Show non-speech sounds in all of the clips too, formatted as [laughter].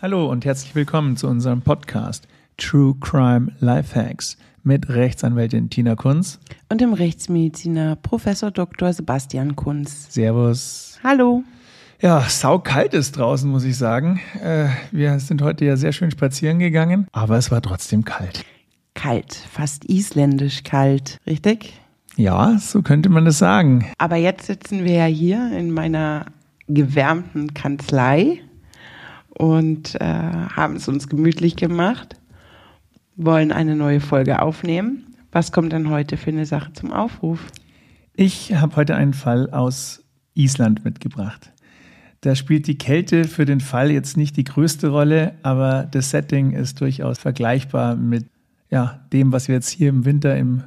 Hallo und herzlich willkommen zu unserem Podcast True Crime Lifehacks mit Rechtsanwältin Tina Kunz und dem Rechtsmediziner Professor Dr. Sebastian Kunz. Servus. Hallo. Ja, saukalt ist draußen, muss ich sagen. Äh, wir sind heute ja sehr schön spazieren gegangen, aber es war trotzdem kalt. Kalt, fast isländisch kalt, richtig? Ja, so könnte man das sagen. Aber jetzt sitzen wir ja hier in meiner gewärmten Kanzlei und äh, haben es uns gemütlich gemacht, wollen eine neue Folge aufnehmen. Was kommt denn heute für eine Sache zum Aufruf? Ich habe heute einen Fall aus Island mitgebracht. Da spielt die Kälte für den Fall jetzt nicht die größte Rolle, aber das Setting ist durchaus vergleichbar mit ja, dem, was wir jetzt hier im Winter, im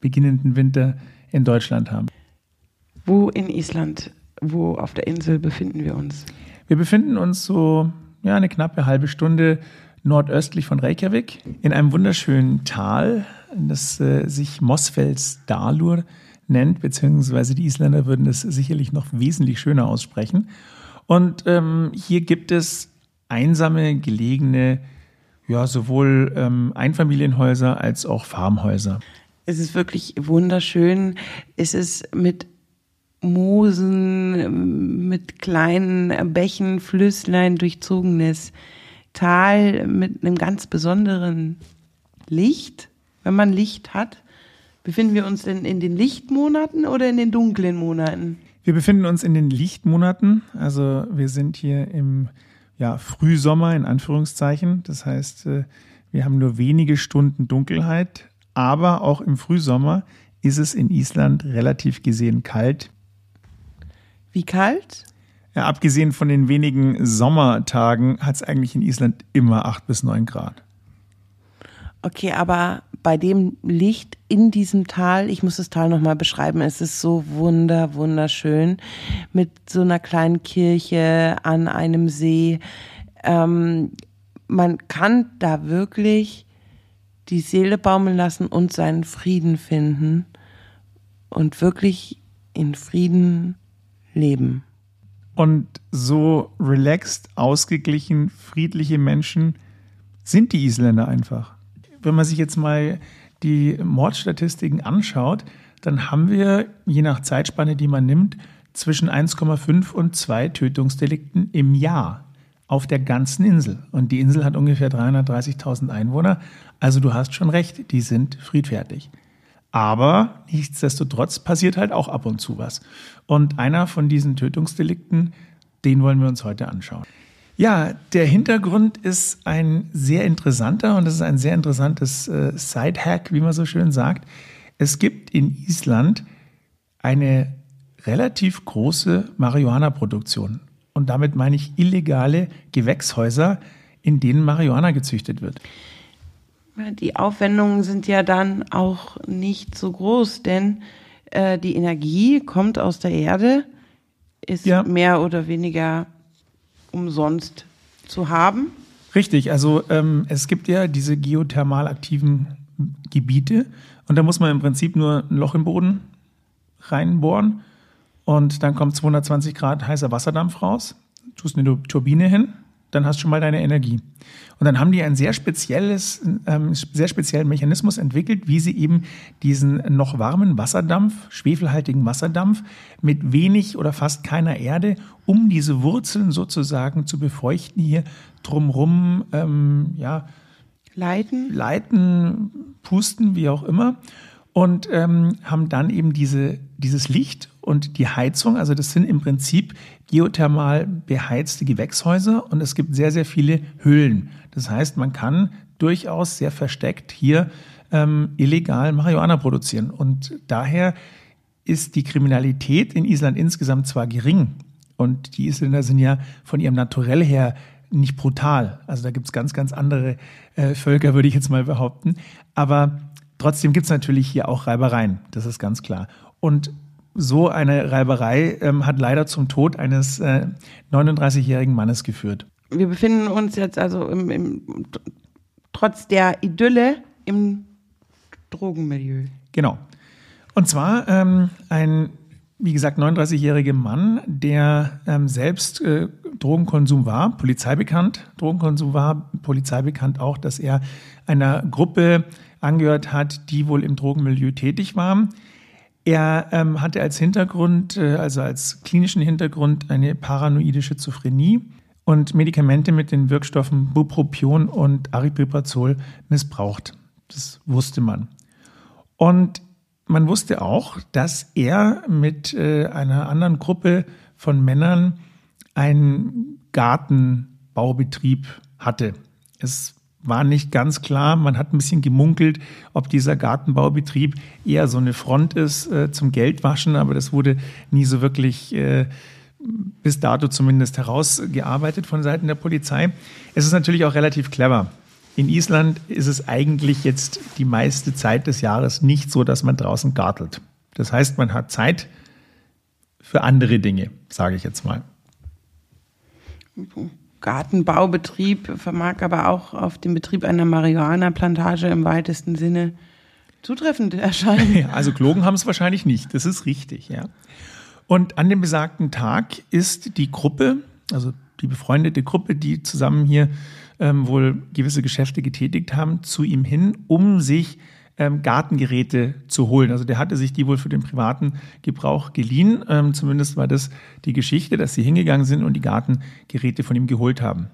beginnenden Winter in Deutschland haben. Wo in Island, wo auf der Insel befinden wir uns? Wir befinden uns so ja, eine knappe halbe Stunde nordöstlich von Reykjavik in einem wunderschönen Tal, das äh, sich Mosfellsdalur nennt, beziehungsweise die Isländer würden es sicherlich noch wesentlich schöner aussprechen. Und ähm, hier gibt es einsame, gelegene, ja, sowohl ähm, Einfamilienhäuser als auch Farmhäuser. Es ist wirklich wunderschön. Es ist mit Moosen, mit kleinen Bächen, Flüsslein durchzogenes Tal mit einem ganz besonderen Licht. Wenn man Licht hat, befinden wir uns denn in den Lichtmonaten oder in den dunklen Monaten? Wir befinden uns in den Lichtmonaten. Also wir sind hier im ja, Frühsommer in Anführungszeichen. Das heißt, äh, wir haben nur wenige Stunden Dunkelheit. Aber auch im Frühsommer ist es in Island relativ gesehen kalt. Wie kalt? Ja, abgesehen von den wenigen Sommertagen hat es eigentlich in Island immer 8 bis 9 Grad. Okay, aber bei dem Licht in diesem Tal, ich muss das Tal nochmal beschreiben, es ist so wunder, wunderschön, mit so einer kleinen Kirche an einem See. Ähm, man kann da wirklich die Seele baumeln lassen und seinen Frieden finden und wirklich in Frieden leben. Und so relaxed, ausgeglichen, friedliche Menschen sind die Isländer einfach. Wenn man sich jetzt mal die Mordstatistiken anschaut, dann haben wir, je nach Zeitspanne, die man nimmt, zwischen 1,5 und 2 Tötungsdelikten im Jahr auf der ganzen Insel. Und die Insel hat ungefähr 330.000 Einwohner. Also du hast schon recht, die sind friedfertig. Aber nichtsdestotrotz passiert halt auch ab und zu was. Und einer von diesen Tötungsdelikten, den wollen wir uns heute anschauen. Ja, der Hintergrund ist ein sehr interessanter und das ist ein sehr interessantes äh, Side-Hack, wie man so schön sagt. Es gibt in Island eine relativ große Marihuana-Produktion. Und damit meine ich illegale Gewächshäuser, in denen Marihuana gezüchtet wird. Die Aufwendungen sind ja dann auch nicht so groß, denn äh, die Energie kommt aus der Erde, ist ja. mehr oder weniger umsonst zu haben. Richtig, also ähm, es gibt ja diese geothermal aktiven Gebiete und da muss man im Prinzip nur ein Loch im Boden reinbohren und dann kommt 220 Grad heißer Wasserdampf raus, tust eine Turbine hin, dann hast du schon mal deine Energie. Und dann haben die ein sehr spezielles, ähm, sehr speziellen Mechanismus entwickelt, wie sie eben diesen noch warmen Wasserdampf, schwefelhaltigen Wasserdampf mit wenig oder fast keiner Erde, um diese Wurzeln sozusagen zu befeuchten, hier drumrum, ähm, ja, leiten, leiten, pusten, wie auch immer und ähm, haben dann eben diese, dieses Licht und die Heizung. Also das sind im Prinzip geothermal beheizte Gewächshäuser und es gibt sehr, sehr viele Höhlen. Das heißt, man kann durchaus sehr versteckt hier ähm, illegal Marihuana produzieren. Und daher ist die Kriminalität in Island insgesamt zwar gering und die Isländer sind ja von ihrem Naturell her nicht brutal. Also da gibt es ganz, ganz andere äh, Völker, würde ich jetzt mal behaupten. Aber Trotzdem gibt es natürlich hier auch Reibereien, das ist ganz klar. Und so eine Reiberei ähm, hat leider zum Tod eines äh, 39-jährigen Mannes geführt. Wir befinden uns jetzt also im, im, trotz der Idylle im Drogenmilieu. Genau. Und zwar ähm, ein wie gesagt, 39-jährige Mann, der ähm, selbst äh, Drogenkonsum war, polizeibekannt, Drogenkonsum war, polizeibekannt auch, dass er einer Gruppe angehört hat, die wohl im Drogenmilieu tätig war. Er ähm, hatte als Hintergrund, äh, also als klinischen Hintergrund, eine paranoide Schizophrenie und Medikamente mit den Wirkstoffen Bupropion und Aripiprazol missbraucht. Das wusste man. Und man wusste auch, dass er mit äh, einer anderen Gruppe von Männern einen Gartenbaubetrieb hatte. Es war nicht ganz klar. Man hat ein bisschen gemunkelt, ob dieser Gartenbaubetrieb eher so eine Front ist äh, zum Geldwaschen, aber das wurde nie so wirklich äh, bis dato zumindest herausgearbeitet von Seiten der Polizei. Es ist natürlich auch relativ clever. In Island ist es eigentlich jetzt die meiste Zeit des Jahres nicht so, dass man draußen gartelt. Das heißt, man hat Zeit für andere Dinge, sage ich jetzt mal. Gartenbaubetrieb vermag aber auch auf den Betrieb einer Marihuana-Plantage im weitesten Sinne zutreffend erscheinen. also Klogen haben es wahrscheinlich nicht, das ist richtig, ja. Und an dem besagten Tag ist die Gruppe, also die befreundete Gruppe, die zusammen hier ähm, wohl gewisse Geschäfte getätigt haben, zu ihm hin, um sich ähm, Gartengeräte zu holen. Also der hatte sich die wohl für den privaten Gebrauch geliehen. Ähm, zumindest war das die Geschichte, dass sie hingegangen sind und die Gartengeräte von ihm geholt haben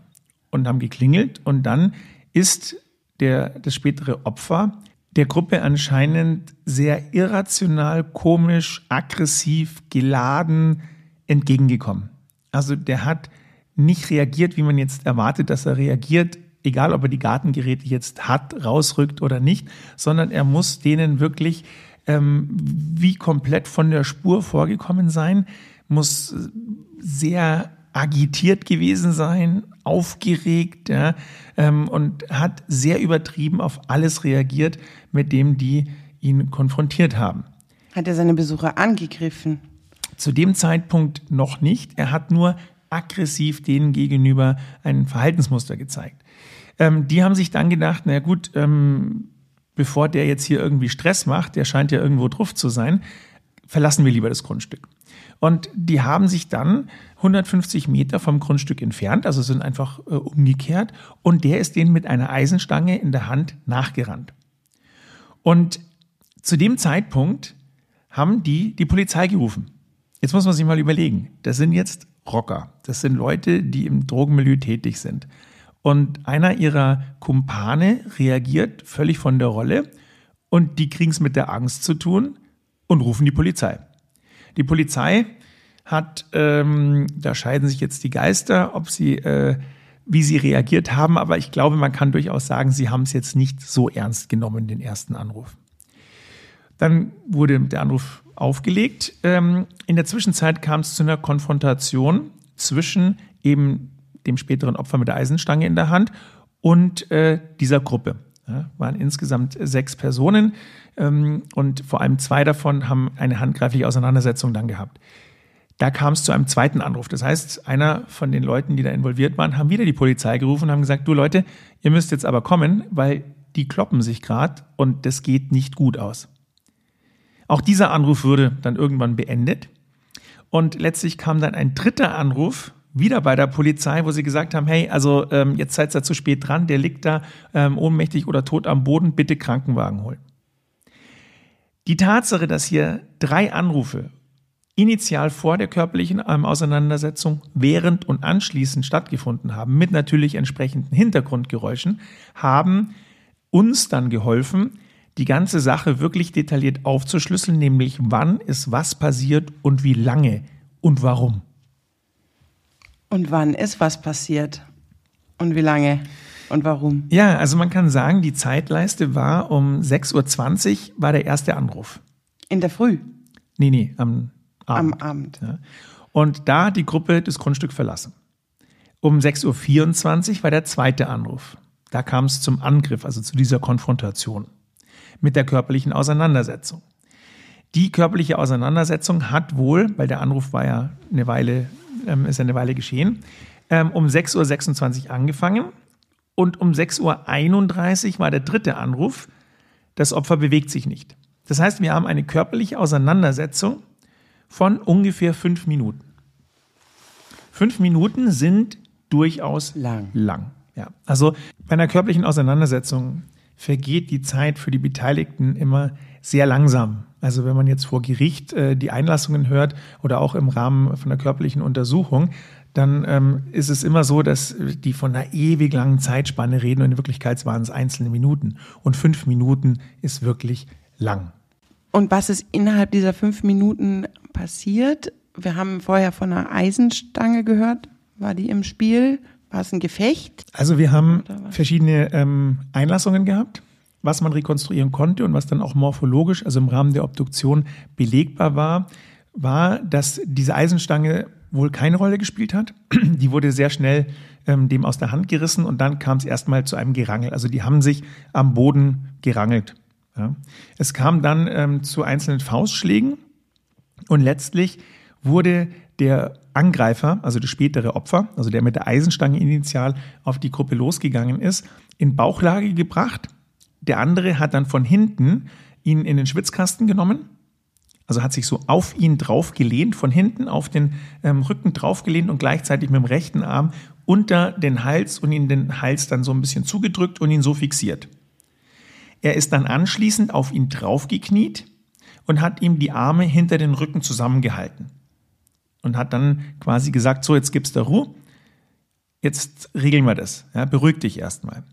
und haben geklingelt. Und dann ist der, das spätere Opfer der Gruppe anscheinend sehr irrational, komisch, aggressiv, geladen entgegengekommen. Also der hat nicht reagiert, wie man jetzt erwartet, dass er reagiert, egal ob er die Gartengeräte jetzt hat, rausrückt oder nicht, sondern er muss denen wirklich ähm, wie komplett von der Spur vorgekommen sein, muss sehr agitiert gewesen sein, aufgeregt ja, ähm, und hat sehr übertrieben auf alles reagiert, mit dem die ihn konfrontiert haben. Hat er seine Besucher angegriffen? Zu dem Zeitpunkt noch nicht. Er hat nur aggressiv denen gegenüber ein Verhaltensmuster gezeigt. Ähm, die haben sich dann gedacht, na gut, ähm, bevor der jetzt hier irgendwie Stress macht, der scheint ja irgendwo drauf zu sein, verlassen wir lieber das Grundstück. Und die haben sich dann 150 Meter vom Grundstück entfernt, also sind einfach äh, umgekehrt, und der ist denen mit einer Eisenstange in der Hand nachgerannt. Und zu dem Zeitpunkt haben die die Polizei gerufen. Jetzt muss man sich mal überlegen, das sind jetzt Rocker, das sind Leute, die im Drogenmilieu tätig sind. Und einer ihrer Kumpane reagiert völlig von der Rolle und die kriegen es mit der Angst zu tun und rufen die Polizei. Die Polizei hat, ähm, da scheiden sich jetzt die Geister, ob sie, äh, wie sie reagiert haben, aber ich glaube, man kann durchaus sagen, sie haben es jetzt nicht so ernst genommen, den ersten Anruf. Dann wurde der Anruf aufgelegt. Ähm, in der Zwischenzeit kam es zu einer Konfrontation zwischen eben dem späteren Opfer mit der Eisenstange in der Hand und äh, dieser Gruppe. Ja, waren insgesamt sechs Personen ähm, und vor allem zwei davon haben eine handgreifliche Auseinandersetzung dann gehabt. Da kam es zu einem zweiten Anruf. Das heißt, einer von den Leuten, die da involviert waren, haben wieder die Polizei gerufen und haben gesagt, du Leute, ihr müsst jetzt aber kommen, weil die kloppen sich gerade und das geht nicht gut aus. Auch dieser Anruf wurde dann irgendwann beendet. Und letztlich kam dann ein dritter Anruf wieder bei der Polizei, wo sie gesagt haben, hey, also ähm, jetzt seid ihr zu spät dran, der liegt da ähm, ohnmächtig oder tot am Boden, bitte Krankenwagen holen. Die Tatsache, dass hier drei Anrufe initial vor der körperlichen ähm, Auseinandersetzung, während und anschließend stattgefunden haben, mit natürlich entsprechenden Hintergrundgeräuschen, haben uns dann geholfen, die ganze Sache wirklich detailliert aufzuschlüsseln, nämlich wann ist was passiert und wie lange und warum. Und wann ist was passiert? Und wie lange? Und warum? Ja, also man kann sagen, die Zeitleiste war um 6.20 Uhr war der erste Anruf. In der Früh? Nee, nee, am Abend. Am Abend. Ja. Und da hat die Gruppe das Grundstück verlassen. Um 6.24 Uhr war der zweite Anruf. Da kam es zum Angriff, also zu dieser Konfrontation mit der körperlichen Auseinandersetzung. Die körperliche Auseinandersetzung hat wohl, weil der Anruf war ja eine Weile ähm, ist eine Weile geschehen, ähm, um 6.26 Uhr angefangen und um 6.31 Uhr war der dritte Anruf, das Opfer bewegt sich nicht. Das heißt, wir haben eine körperliche Auseinandersetzung von ungefähr fünf Minuten. Fünf Minuten sind durchaus Lang. lang. Ja. Also bei einer körperlichen Auseinandersetzung vergeht die Zeit für die Beteiligten immer sehr langsam. Also wenn man jetzt vor Gericht äh, die Einlassungen hört oder auch im Rahmen von der körperlichen Untersuchung, dann ähm, ist es immer so, dass die von einer ewig langen Zeitspanne reden und in Wirklichkeit waren es einzelne Minuten. Und fünf Minuten ist wirklich lang. Und was ist innerhalb dieser fünf Minuten passiert? Wir haben vorher von einer Eisenstange gehört. War die im Spiel? War es ein Gefecht? Also wir haben verschiedene ähm, Einlassungen gehabt, was man rekonstruieren konnte und was dann auch morphologisch, also im Rahmen der Obduktion belegbar war, war, dass diese Eisenstange wohl keine Rolle gespielt hat. [clears throat] Die wurde sehr schnell ähm, dem aus der Hand gerissen und dann kam es erstmal zu einem Gerangel. Also die haben sich am Boden gerangelt. Ja. Es kam dann ähm, zu einzelnen Faustschlägen und letztlich wurde der Angreifer, also das spätere Opfer, also der mit der Eisenstange initial auf die Gruppe losgegangen ist, in Bauchlage gebracht. Der andere hat dann von hinten ihn in den Schwitzkasten genommen, also hat sich so auf ihn drauf gelehnt, von hinten auf den ähm, Rücken drauf gelehnt und gleichzeitig mit dem rechten Arm unter den Hals und ihn den Hals dann so ein bisschen zugedrückt und ihn so fixiert. Er ist dann anschließend auf ihn draufgekniet und hat ihm die Arme hinter den Rücken zusammengehalten. Und hat dann quasi gesagt, so, jetzt gibt's da Ruhe, jetzt regeln wir das, ja, beruhig dich erstmal.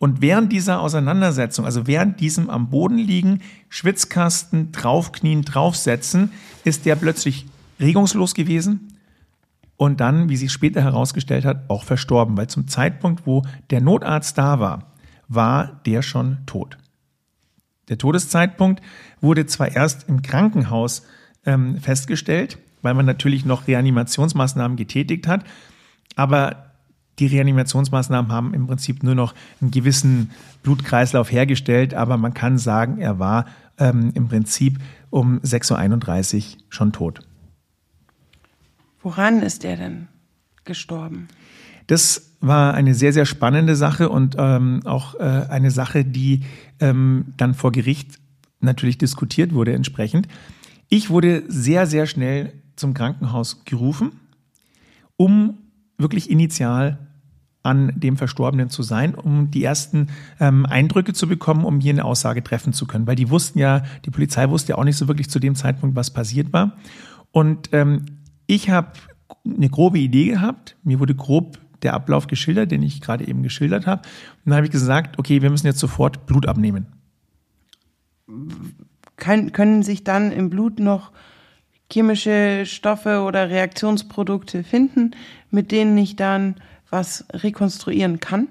Und während dieser Auseinandersetzung, also während diesem am Boden liegen, Schwitzkasten, draufknien, draufsetzen, ist der plötzlich regungslos gewesen und dann, wie sich später herausgestellt hat, auch verstorben, weil zum Zeitpunkt, wo der Notarzt da war, war der schon tot. Der Todeszeitpunkt wurde zwar erst im Krankenhaus ähm, festgestellt, weil man natürlich noch Reanimationsmaßnahmen getätigt hat, aber die Reanimationsmaßnahmen haben im Prinzip nur noch einen gewissen Blutkreislauf hergestellt, aber man kann sagen, er war ähm, im Prinzip um 6.31 Uhr schon tot. Woran ist er denn gestorben? Das war eine sehr, sehr spannende Sache und ähm, auch äh, eine Sache, die ähm, dann vor Gericht natürlich diskutiert wurde entsprechend. Ich wurde sehr, sehr schnell zum Krankenhaus gerufen, um wirklich initial an dem Verstorbenen zu sein, um die ersten ähm, Eindrücke zu bekommen, um hier eine Aussage treffen zu können. Weil die wussten ja, die Polizei wusste ja auch nicht so wirklich zu dem Zeitpunkt, was passiert war. Und ähm, ich habe eine grobe Idee gehabt. Mir wurde grob der Ablauf geschildert, den ich gerade eben geschildert habe. Und dann habe ich gesagt, okay, wir müssen jetzt sofort Blut abnehmen. Kann, können sich dann im Blut noch chemische Stoffe oder Reaktionsprodukte finden, mit denen ich dann was rekonstruieren kann?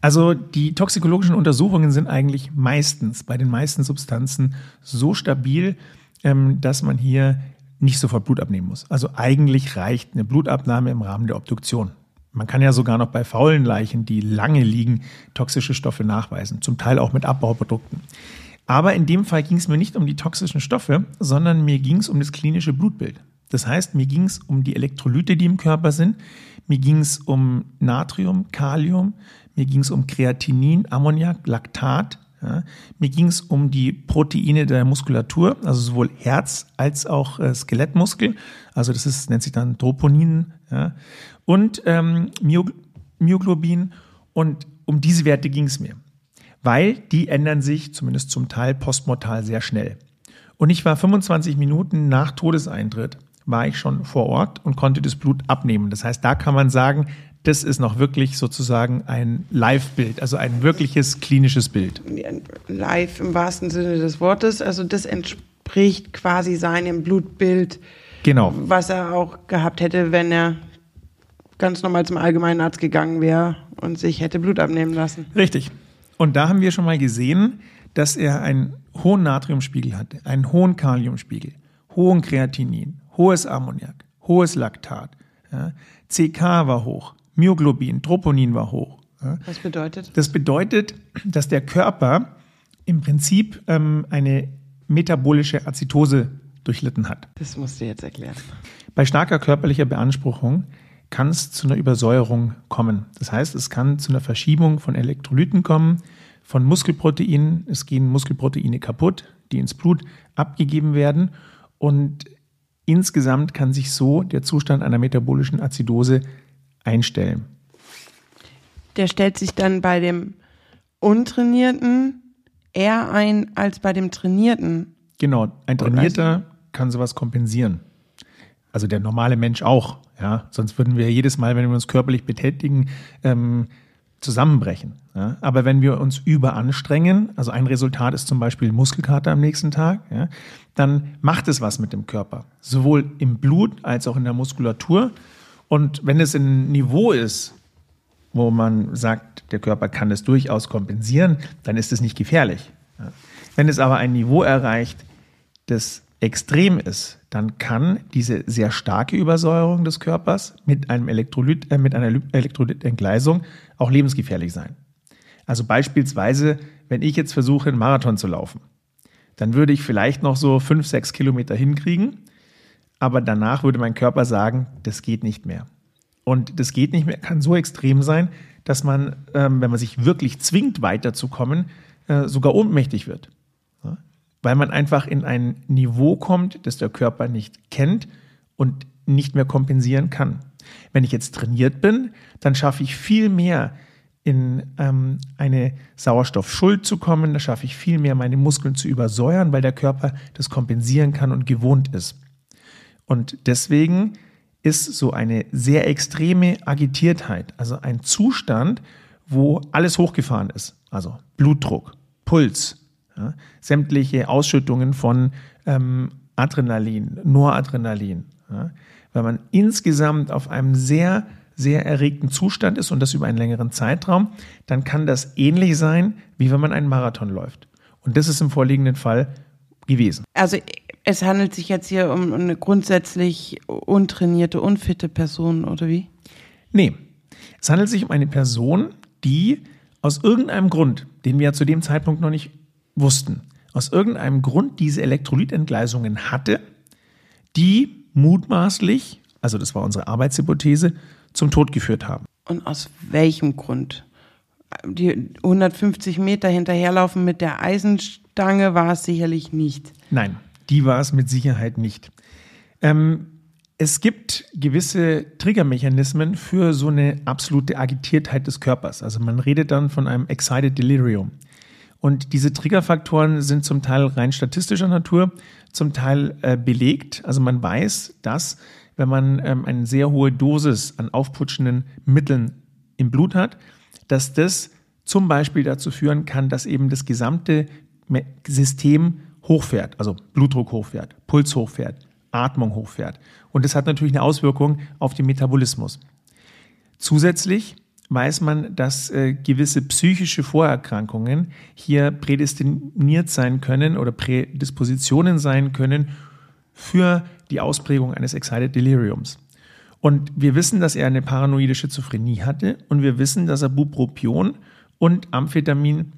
Also die toxikologischen Untersuchungen sind eigentlich meistens bei den meisten Substanzen so stabil, ähm, dass man hier nicht sofort Blut abnehmen muss. Also eigentlich reicht eine Blutabnahme im Rahmen der Obduktion. Man kann ja sogar noch bei faulen Leichen, die lange liegen, toxische Stoffe nachweisen, zum Teil auch mit Abbauprodukten. Aber in dem Fall ging es mir nicht um die toxischen Stoffe, sondern mir ging es um das klinische Blutbild. Das heißt, mir ging es um die Elektrolyte, die im Körper sind. Mir ging es um Natrium, Kalium. Mir ging es um Kreatinin, Ammoniak, Laktat. Ja. Mir ging es um die Proteine der Muskulatur, also sowohl Herz als auch äh, Skelettmuskel. Also das ist, nennt sich dann Troponin. Ja. Und ähm, Myo Myoglobin. Und um diese Werte ging es mir. Weil die ändern sich zumindest zum Teil postmortal sehr schnell. Und ich war 25 Minuten nach Todeseintritt war ich schon vor Ort und konnte das Blut abnehmen. Das heißt, da kann man sagen, das ist noch wirklich sozusagen ein Live-Bild, also ein wirkliches klinisches Bild. Live im wahrsten Sinne des Wortes. Also das entspricht quasi seinem Blutbild, Genau. was er auch gehabt hätte, wenn er ganz normal zum Allgemeinarzt gegangen wäre und sich hätte Blut abnehmen lassen. Richtig. Und da haben wir schon mal gesehen, dass er einen hohen Natriumspiegel hatte, einen hohen Kaliumspiegel, hohen Kreatinin, hohes Ammoniak, hohes Laktat. Ja. CK war hoch, Myoglobin, Troponin war hoch. Ja. Was bedeutet? Das bedeutet, dass der Körper im Prinzip ähm, eine metabolische Azitose durchlitten hat. Das musst du jetzt erklären. Bei starker körperlicher Beanspruchung kann es zu einer Übersäuerung kommen. Das heißt, es kann zu einer Verschiebung von Elektrolyten kommen, von Muskelproteinen. Es gehen Muskelproteine kaputt, die ins Blut abgegeben werden. Und insgesamt kann sich so der Zustand einer metabolischen Azidose einstellen. Der stellt sich dann bei dem Untrainierten eher ein als bei dem Trainierten. Genau, ein Trainierter kann sowas kompensieren. Also der normale Mensch auch. Ja, sonst würden wir jedes Mal, wenn wir uns körperlich betätigen, ähm, zusammenbrechen. Ja? Aber wenn wir uns überanstrengen, also ein Resultat ist zum Beispiel Muskelkater am nächsten Tag, ja, dann macht es was mit dem Körper. Sowohl im Blut als auch in der Muskulatur. Und wenn es ein Niveau ist, wo man sagt, der Körper kann es durchaus kompensieren, dann ist es nicht gefährlich. Ja. Wenn es aber ein Niveau erreicht, das extrem ist, dann kann diese sehr starke Übersäuerung des Körpers mit, einem Elektrolyt, äh, mit einer Elektrolytentgleisung auch lebensgefährlich sein. Also beispielsweise, wenn ich jetzt versuche, einen Marathon zu laufen, dann würde ich vielleicht noch so fünf, sechs Kilometer hinkriegen, aber danach würde mein Körper sagen, das geht nicht mehr. Und das geht nicht mehr, kann so extrem sein, dass man, ähm, wenn man sich wirklich zwingt, weiterzukommen, äh, sogar ohnmächtig wird weil man einfach in ein Niveau kommt, das der Körper nicht kennt und nicht mehr kompensieren kann. Wenn ich jetzt trainiert bin, dann schaffe ich viel mehr in ähm, eine Sauerstoffschuld zu kommen, da schaffe ich viel mehr, meine Muskeln zu übersäuern, weil der Körper das kompensieren kann und gewohnt ist. Und deswegen ist so eine sehr extreme Agitiertheit, also ein Zustand, wo alles hochgefahren ist, also Blutdruck, Puls, ja, sämtliche Ausschüttungen von ähm, Adrenalin, Noradrenalin. Ja, weil man insgesamt auf einem sehr, sehr erregten Zustand ist und das über einen längeren Zeitraum, dann kann das ähnlich sein, wie wenn man einen Marathon läuft. Und das ist im vorliegenden Fall gewesen. Also es handelt sich jetzt hier um eine grundsätzlich untrainierte, unfitte Person, oder wie? Nee. Es handelt sich um eine Person, die aus irgendeinem Grund, den wir ja zu dem Zeitpunkt noch nicht wussten, aus irgendeinem Grund diese Elektrolytentgleisungen hatte, die mutmaßlich, also das war unsere Arbeitshypothese, zum Tod geführt haben. Und aus welchem Grund? Die 150 Meter hinterherlaufen mit der Eisenstange war es sicherlich nicht. Nein, die war es mit Sicherheit nicht. Ähm, es gibt gewisse Triggermechanismen für so eine absolute Agitiertheit des Körpers. Also man redet dann von einem Excited Delirium. Und diese Triggerfaktoren sind zum Teil rein statistischer Natur, zum Teil äh, belegt. Also man weiß, dass wenn man ähm, eine sehr hohe Dosis an aufputschenden Mitteln im Blut hat, dass das zum Beispiel dazu führen kann, dass eben das gesamte System hochfährt, also Blutdruck hochfährt, Puls hochfährt, Atmung hochfährt. Und das hat natürlich eine Auswirkung auf den Metabolismus. Zusätzlich weiß man, dass äh, gewisse psychische Vorerkrankungen hier prädestiniert sein können oder Prädispositionen sein können für die Ausprägung eines Excited Deliriums. Und wir wissen, dass er eine paranoide Schizophrenie hatte und wir wissen, dass er Bupropion und Amphetamin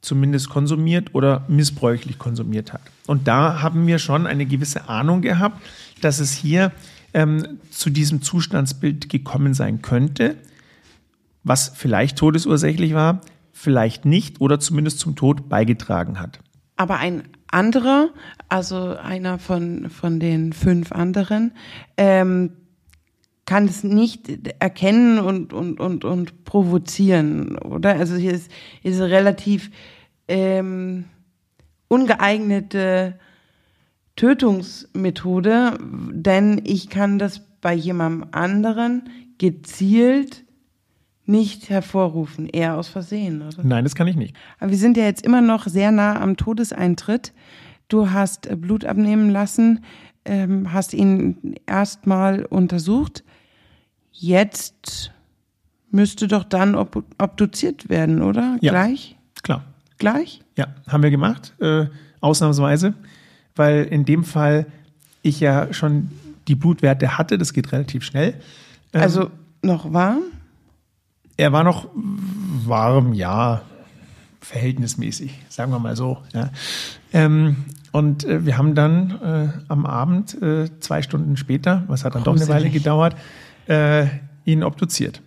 zumindest konsumiert oder missbräuchlich konsumiert hat. Und da haben wir schon eine gewisse Ahnung gehabt, dass es hier ähm, zu diesem Zustandsbild gekommen sein könnte was vielleicht todesursächlich war, vielleicht nicht oder zumindest zum Tod beigetragen hat. Aber ein anderer, also einer von, von den fünf anderen, ähm, kann es nicht erkennen und, und, und, und provozieren, oder? Also hier ist, ist eine relativ ähm, ungeeignete Tötungsmethode, denn ich kann das bei jemandem anderen gezielt nicht hervorrufen, eher aus Versehen, oder? Nein, das kann ich nicht. Aber wir sind ja jetzt immer noch sehr nah am Todeseintritt. Du hast äh, Blut abnehmen lassen, ähm, hast ihn erstmal untersucht. Jetzt müsste doch dann ob obduziert werden, oder? Ja, Gleich? Klar. Gleich? Ja, haben wir gemacht, äh, ausnahmsweise, weil in dem Fall ich ja schon die Blutwerte hatte, das geht relativ schnell. Ähm, also noch warm? Er war noch warm, ja, verhältnismäßig, sagen wir mal so. Ja. Ähm, und äh, wir haben dann äh, am Abend, äh, zwei Stunden später, was hat dann Gruselig. doch eine Weile gedauert, äh, ihn obduziert.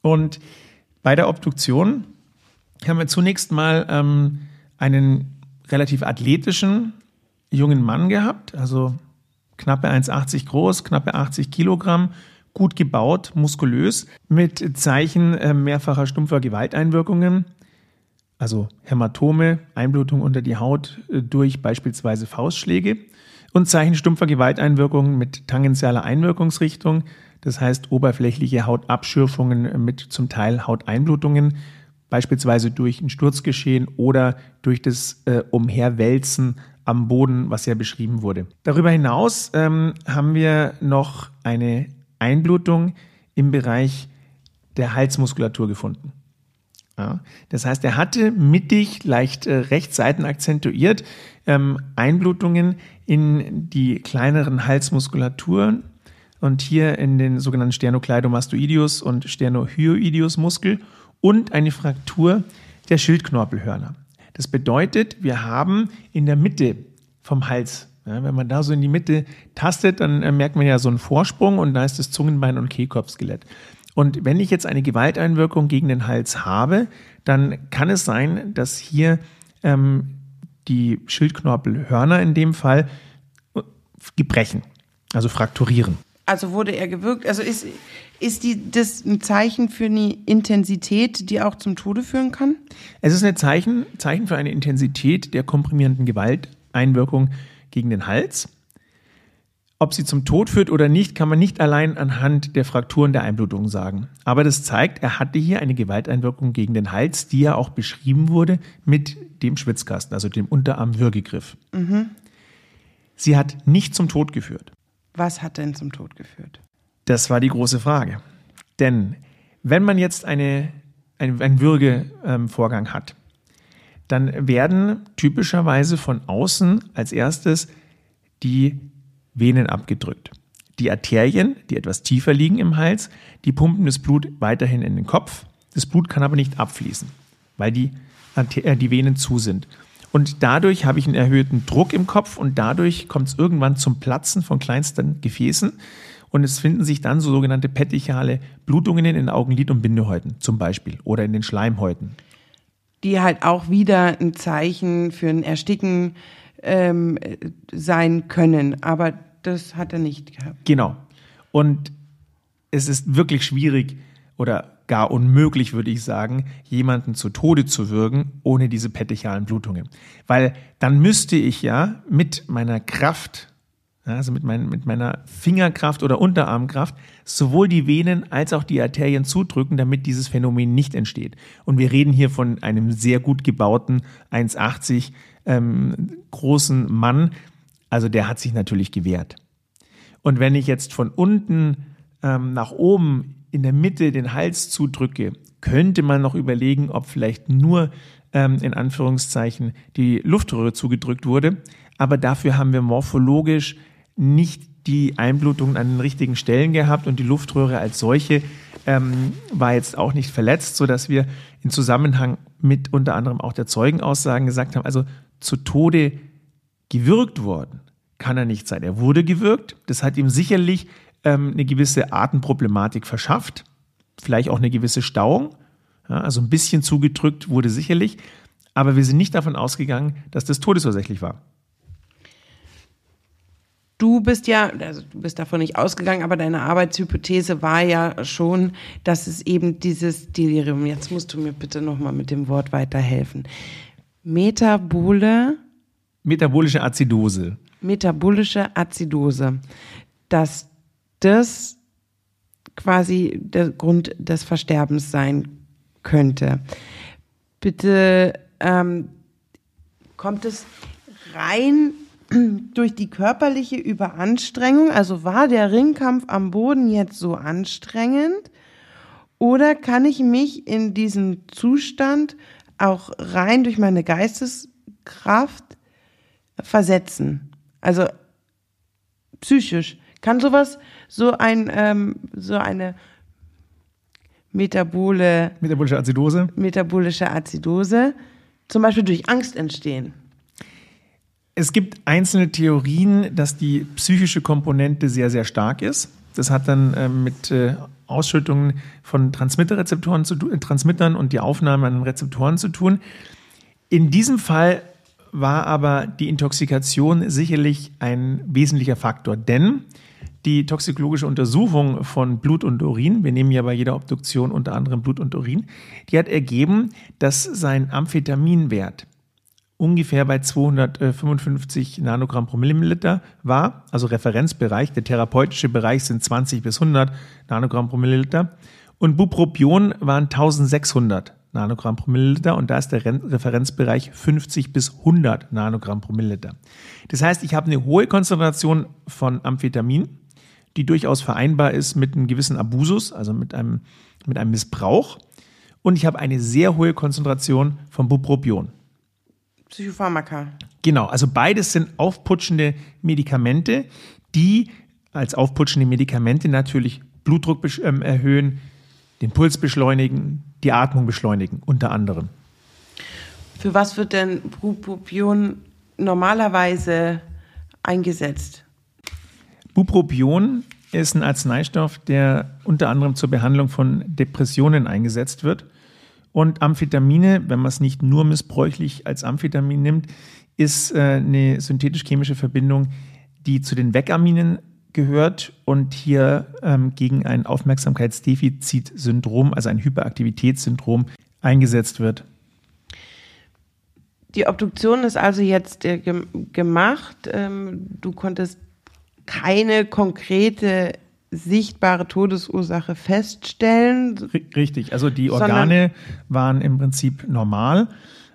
Und bei der Obduktion haben wir zunächst mal ähm, einen relativ athletischen jungen Mann gehabt, also knappe 1,80 groß, knappe 80 Kilogramm, gut gebaut, muskulös, mit Zeichen äh, mehrfacher stumpfer Gewalteinwirkungen, also Hämatome, Einblutung unter die Haut äh, durch beispielsweise Faustschläge. Und Zeichen stumpfer Gewalteinwirkungen mit tangentialer Einwirkungsrichtung, das heißt oberflächliche Hautabschürfungen mit zum Teil Hauteinblutungen, beispielsweise durch ein Sturzgeschehen oder durch das äh, Umherwälzen am Boden, was ja beschrieben wurde. Darüber hinaus ähm, haben wir noch eine Einblutung im Bereich der Halsmuskulatur gefunden. Ja, das heißt, er hatte mittig, leicht äh, rechtsseiten akzentuiert, ähm, Einblutungen in die kleineren Halsmuskulaturen und hier in den sogenannten Sternocleidomastoideus und Sternohyoideus Muskel und eine Fraktur der Schildknorpelhörner. Das bedeutet, wir haben in der Mitte vom Hals, ja, wenn man da so in die Mitte tastet, dann äh, merkt man ja so einen Vorsprung und da ist das Zungenbein und Kehlkopfskelett. Und wenn ich jetzt eine Gewalteinwirkung gegen den Hals habe, dann kann es sein, dass hier ähm, die Schildknorpelhörner in dem Fall äh, gebrechen, also frakturieren. Also wurde er gewirkt? Also ist, ist die, das ein Zeichen für eine Intensität, die auch zum Tode führen kann? Es ist ein Zeichen, Zeichen für eine Intensität der komprimierenden Gewalteinwirkung gegen den Hals. Ob sie zum Tod führt oder nicht, kann man nicht allein anhand der Frakturen der Einblutung sagen. Aber das zeigt, er hatte hier eine Gewalteinwirkung gegen den Hals, die ja auch beschrieben wurde mit dem Schwitzkasten, also dem Unterarm-Würgegriff. Mhm. Sie hat nicht zum Tod geführt. Was hat denn zum Tod geführt? Das war die große Frage. Denn wenn man jetzt eine, ein, einen Würgevorgang hat, dann werden typischerweise von außen als erstes die Venen abgedrückt. Die Arterien, die etwas tiefer liegen im Hals, die pumpen das Blut weiterhin in den Kopf. Das Blut kann aber nicht abfließen, weil die, äh, die Venen zu sind. Und dadurch habe ich einen erhöhten Druck im Kopf und dadurch kommt es irgendwann zum Platzen von kleinsten Gefäßen. Und es finden sich dann so sogenannte petechiale Blutungen in den Augenlid- und Bindehäuten zum Beispiel oder in den Schleimhäuten. Die halt auch wieder ein Zeichen für ein Ersticken ähm, sein können. Aber das hat er nicht gehabt. Genau. Und es ist wirklich schwierig oder gar unmöglich, würde ich sagen, jemanden zu Tode zu würgen, ohne diese petechialen Blutungen. Weil dann müsste ich ja mit meiner Kraft, also mit, mein, mit meiner Fingerkraft oder Unterarmkraft, sowohl die Venen als auch die Arterien zudrücken, damit dieses Phänomen nicht entsteht. Und wir reden hier von einem sehr gut gebauten 1,80 ähm, großen Mann. Also der hat sich natürlich gewehrt. Und wenn ich jetzt von unten ähm, nach oben in der Mitte den Hals zudrücke, könnte man noch überlegen, ob vielleicht nur ähm, in Anführungszeichen die Luftröhre zugedrückt wurde. Aber dafür haben wir morphologisch nicht die Einblutungen an den richtigen Stellen gehabt und die Luftröhre als solche ähm, war jetzt auch nicht verletzt, so dass wir in Zusammenhang mit unter anderem auch der Zeugenaussagen gesagt haben, also zu Tode gewürgt worden kann er nicht sein. Er wurde gewürgt. Das hat ihm sicherlich ähm, eine gewisse Atemproblematik verschafft, vielleicht auch eine gewisse Stauung. Ja, also ein bisschen zugedrückt wurde sicherlich, aber wir sind nicht davon ausgegangen, dass das todesursächlich war. Du bist ja, also du bist davon nicht ausgegangen, aber deine Arbeitshypothese war ja schon, dass es eben dieses Delirium, jetzt musst du mir bitte nochmal mit dem Wort weiterhelfen. Metabole. Metabolische Azidose. Metabolische Azidose. Dass das quasi der Grund des Versterbens sein könnte. Bitte ähm, kommt es rein [clears throat] durch die körperliche Überanstrengung? Also war der Ringkampf am Boden jetzt so anstrengend? Oder kann ich mich in diesen Zustand auch rein durch meine Geisteskraft versetzen. Also psychisch. Kann sowas, so ein, ähm, so eine Metabole, metabolische Azidose, metabolische Azidose zum Beispiel durch Angst entstehen? Es gibt einzelne Theorien, dass die psychische Komponente sehr, sehr stark ist. Das hat dann äh, mit äh, Ausschüttungen von Transmitterrezeptoren zu tun, Transmittern und die Aufnahme an Rezeptoren zu tun. In diesem Fall war aber die Intoxikation sicherlich ein wesentlicher Faktor, denn die toxikologische Untersuchung von Blut und Urin, wir nehmen ja bei jeder Obduktion unter anderem Blut und Urin, die hat ergeben, dass sein Amphetaminwert ungefähr bei 255 Nanogramm pro Milliliter war, also Referenzbereich. Der therapeutische Bereich sind 20 bis 100 Nanogramm pro Milliliter. Und Bupropion waren 1600 Nanogramm pro Milliliter und da ist der Referenzbereich 50 bis 100 Nanogramm pro Milliliter. Das heißt, ich habe eine hohe Konzentration von Amphetamin die durchaus vereinbar ist mit einem gewissen Abusus, also mit einem, mit einem Missbrauch. Und ich habe eine sehr hohe Konzentration von Bupropion. Psychopharmaka. Genau, also beides sind aufputschende Medikamente, die als aufputschende Medikamente natürlich Blutdruck ähm, erhöhen, den Puls beschleunigen, die Atmung beschleunigen, unter anderem. Für was wird denn Bupropion normalerweise eingesetzt? Bupropion ist ein Arzneistoff, der unter anderem zur Behandlung von Depressionen eingesetzt wird. Und Amphetamine, wenn man es nicht nur missbräuchlich als Amphetamin nimmt, ist äh, eine synthetisch-chemische Verbindung, die zu den Vegaminen gehört und hier ähm, gegen ein Aufmerksamkeitsdefizitsyndrom, also ein Hyperaktivitätssyndrom, eingesetzt wird. Die Obduktion ist also jetzt äh, gemacht. Ähm, du konntest keine konkrete sichtbare Todesursache feststellen. Richtig, also die Organe waren im Prinzip normal.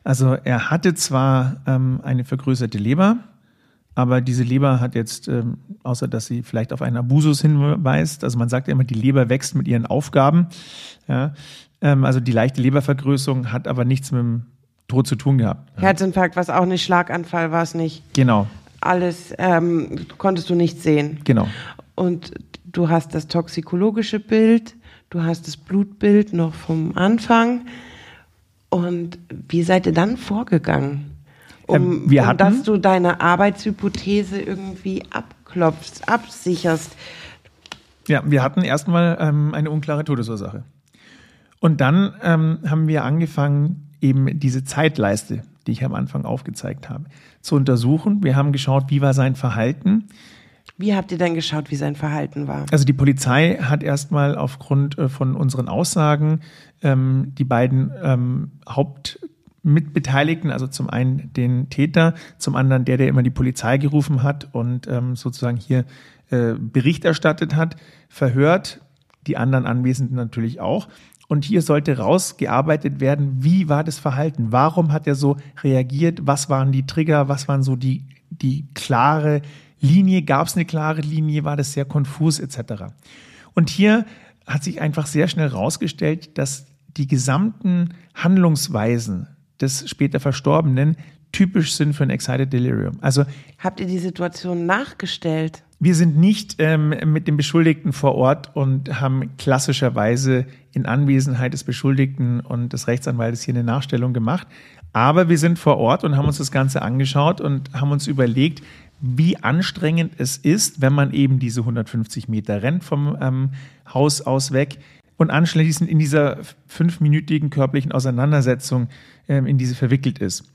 Also er hatte zwar ähm, eine vergrößerte Leber, aber diese Leber hat jetzt, ähm, außer dass sie vielleicht auf einen Abusus hinweist, also man sagt ja immer, die Leber wächst mit ihren Aufgaben. Ja, ähm, also die leichte Lebervergrößerung hat aber nichts mit dem Tod zu tun gehabt. Herzinfarkt war es auch nicht, Schlaganfall war es nicht. Genau alles ähm, konntest du nicht sehen. Genau. Und du hast das toxikologische Bild, du hast das Blutbild noch vom Anfang. Und wie seid ihr dann vorgegangen? Um, ähm, wir hatten, um dass du deine Arbeitshypothese irgendwie abklopfst, absicherst. Ja, wir hatten erstmal ähm, eine unklare Todesursache. Und dann ähm, haben wir angefangen, eben diese Zeitleiste die ich am Anfang aufgezeigt habe, zu untersuchen. Wir haben geschaut, wie war sein Verhalten. Wie habt ihr denn geschaut, wie sein Verhalten war? Also die Polizei hat erstmal aufgrund äh, von unseren Aussagen ähm, die beiden ähm, Hauptmitbeteiligten, also zum einen den Täter, zum anderen der, der immer die Polizei gerufen hat und ähm, sozusagen hier äh, Bericht erstattet hat, verhört, die anderen Anwesenden natürlich auch. Und hier sollte rausgearbeitet werden, wie war das Verhalten? Warum hat er so reagiert? Was waren die Trigger? Was waren so die, die klare Linie? Gab es eine klare Linie? War das sehr konfus etc.? Und hier hat sich einfach sehr schnell rausgestellt, dass die gesamten Handlungsweisen des später Verstorbenen typisch sind für ein Excited Delirium. Also habt ihr die Situation nachgestellt? Wir sind nicht ähm, mit dem Beschuldigten vor Ort und haben klassischerweise in Anwesenheit des Beschuldigten und des Rechtsanwaltes hier eine Nachstellung gemacht. Aber wir sind vor Ort und haben uns das Ganze angeschaut und haben uns überlegt, wie anstrengend es ist, wenn man eben diese 150 Meter rennt vom ähm, Haus aus weg und anschließend in dieser fünfminütigen körperlichen Auseinandersetzung ähm, in diese verwickelt ist.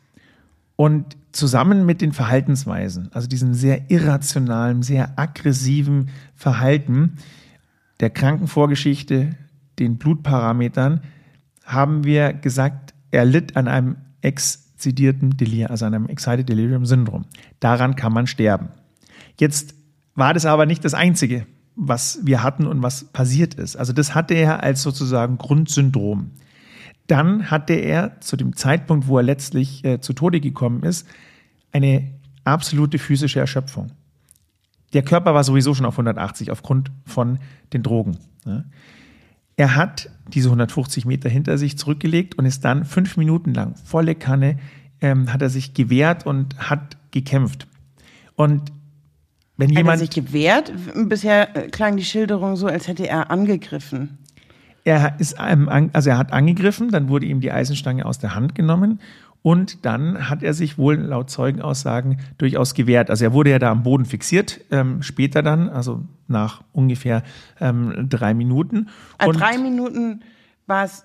Und zusammen mit den Verhaltensweisen, also diesem sehr irrationalen, sehr aggressiven Verhalten der Krankenvorgeschichte, den Blutparametern, haben wir gesagt, er litt an einem exzidierten Delir, also einem Excited Delirium Syndrom. Daran kann man sterben. Jetzt war das aber nicht das Einzige, was wir hatten und was passiert ist. Also das hatte er als sozusagen Grundsyndrom. Dann hatte er zu dem Zeitpunkt, wo er letztlich äh, zu Tode gekommen ist, eine absolute physische Erschöpfung. Der Körper war sowieso schon auf 180 aufgrund von den Drogen. Ja. Er hat diese 150 Meter hinter sich zurückgelegt und ist dann fünf Minuten lang volle Kanne ähm, hat er sich gewehrt und hat gekämpft. Und wenn jemand hat er sich gewehrt, bisher klang die Schilderung so, als hätte er angegriffen. Er ist also er hat angegriffen, dann wurde ihm die Eisenstange aus der Hand genommen und dann hat er sich wohl laut Zeugenaussagen durchaus gewehrt. Also er wurde ja da am Boden fixiert, ähm, später dann, also nach ungefähr ähm, drei Minuten. Also drei Minuten war es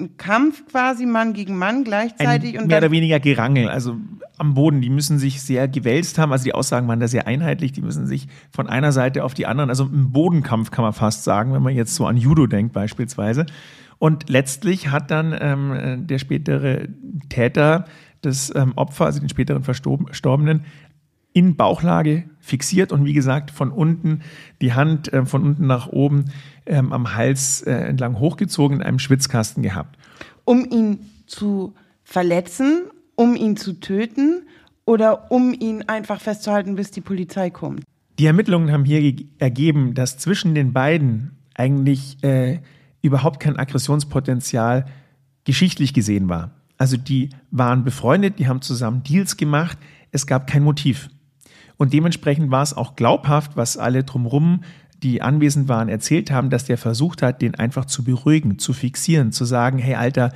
ein Kampf quasi Mann gegen Mann gleichzeitig ein und mehr oder weniger Gerangel, also am Boden. Die müssen sich sehr gewälzt haben, also die Aussagen waren da sehr einheitlich, die müssen sich von einer Seite auf die anderen, also ein Bodenkampf kann man fast sagen, wenn man jetzt so an Judo denkt beispielsweise. Und letztlich hat dann ähm, der spätere Täter das ähm, Opfer, also den späteren Verstorbenen, in Bauchlage fixiert und wie gesagt von unten die Hand äh, von unten nach oben ähm, am Hals äh, entlang hochgezogen in einem Schwitzkasten gehabt. um ihn zu verletzen, um ihn zu töten oder um ihn einfach festzuhalten, bis die Polizei kommt. Die Ermittlungen haben hier ge- ergeben, dass zwischen den beiden eigentlich äh, überhaupt kein Aggressionspotenzial geschichtlich gesehen war. Also die waren befreundet, die haben zusammen Deals gemacht, es gab kein Motiv. Und dementsprechend war es auch glaubhaft, was alle drumherum, die anwesend waren, erzählt haben, dass der versucht hat, den einfach zu beruhigen, zu fixieren, zu sagen, hey Alter,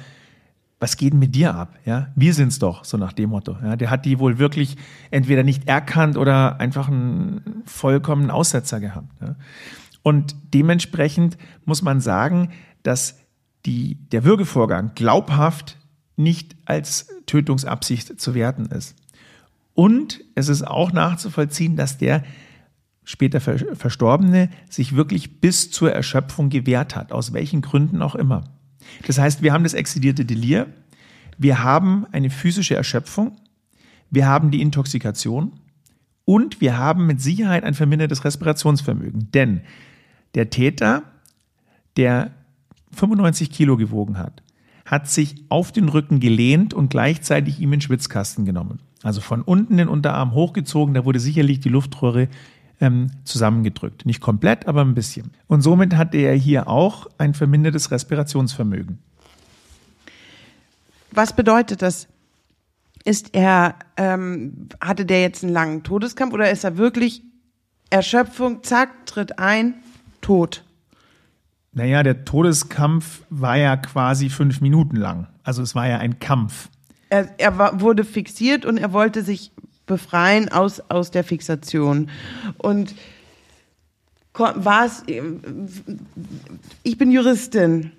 was geht denn mit dir ab? Ja, wir sind's doch, so nach dem Motto. Ja, der hat die wohl wirklich entweder nicht erkannt oder einfach einen vollkommenen Aussetzer gehabt. Ja. Und dementsprechend muss man sagen, dass die, der Würgevorgang glaubhaft nicht als Tötungsabsicht zu werten ist. Und es ist auch nachzuvollziehen, dass der später Ver- Verstorbene sich wirklich bis zur Erschöpfung gewehrt hat, aus welchen Gründen auch immer. Das heißt, wir haben das exzidierte Delir, wir haben eine physische Erschöpfung, wir haben die Intoxikation und wir haben mit Sicherheit ein vermindertes Respirationsvermögen. Denn der Täter, der 95 Kilo gewogen hat, hat sich auf den Rücken gelehnt und gleichzeitig ihm den Schwitzkasten genommen. Also von unten den Unterarm hochgezogen, da wurde sicherlich die Luftröhre ähm, zusammengedrückt. Nicht komplett, aber ein bisschen. Und somit hatte er hier auch ein vermindertes Respirationsvermögen. Was bedeutet das? Ist er, ähm, hatte der jetzt einen langen Todeskampf oder ist er wirklich Erschöpfung, zack, tritt ein, tot? Naja, der Todeskampf war ja quasi fünf Minuten lang. Also es war ja ein Kampf. Er, er war, wurde fixiert und er wollte sich befreien aus, aus der Fixation. Und war es, ich bin Juristin.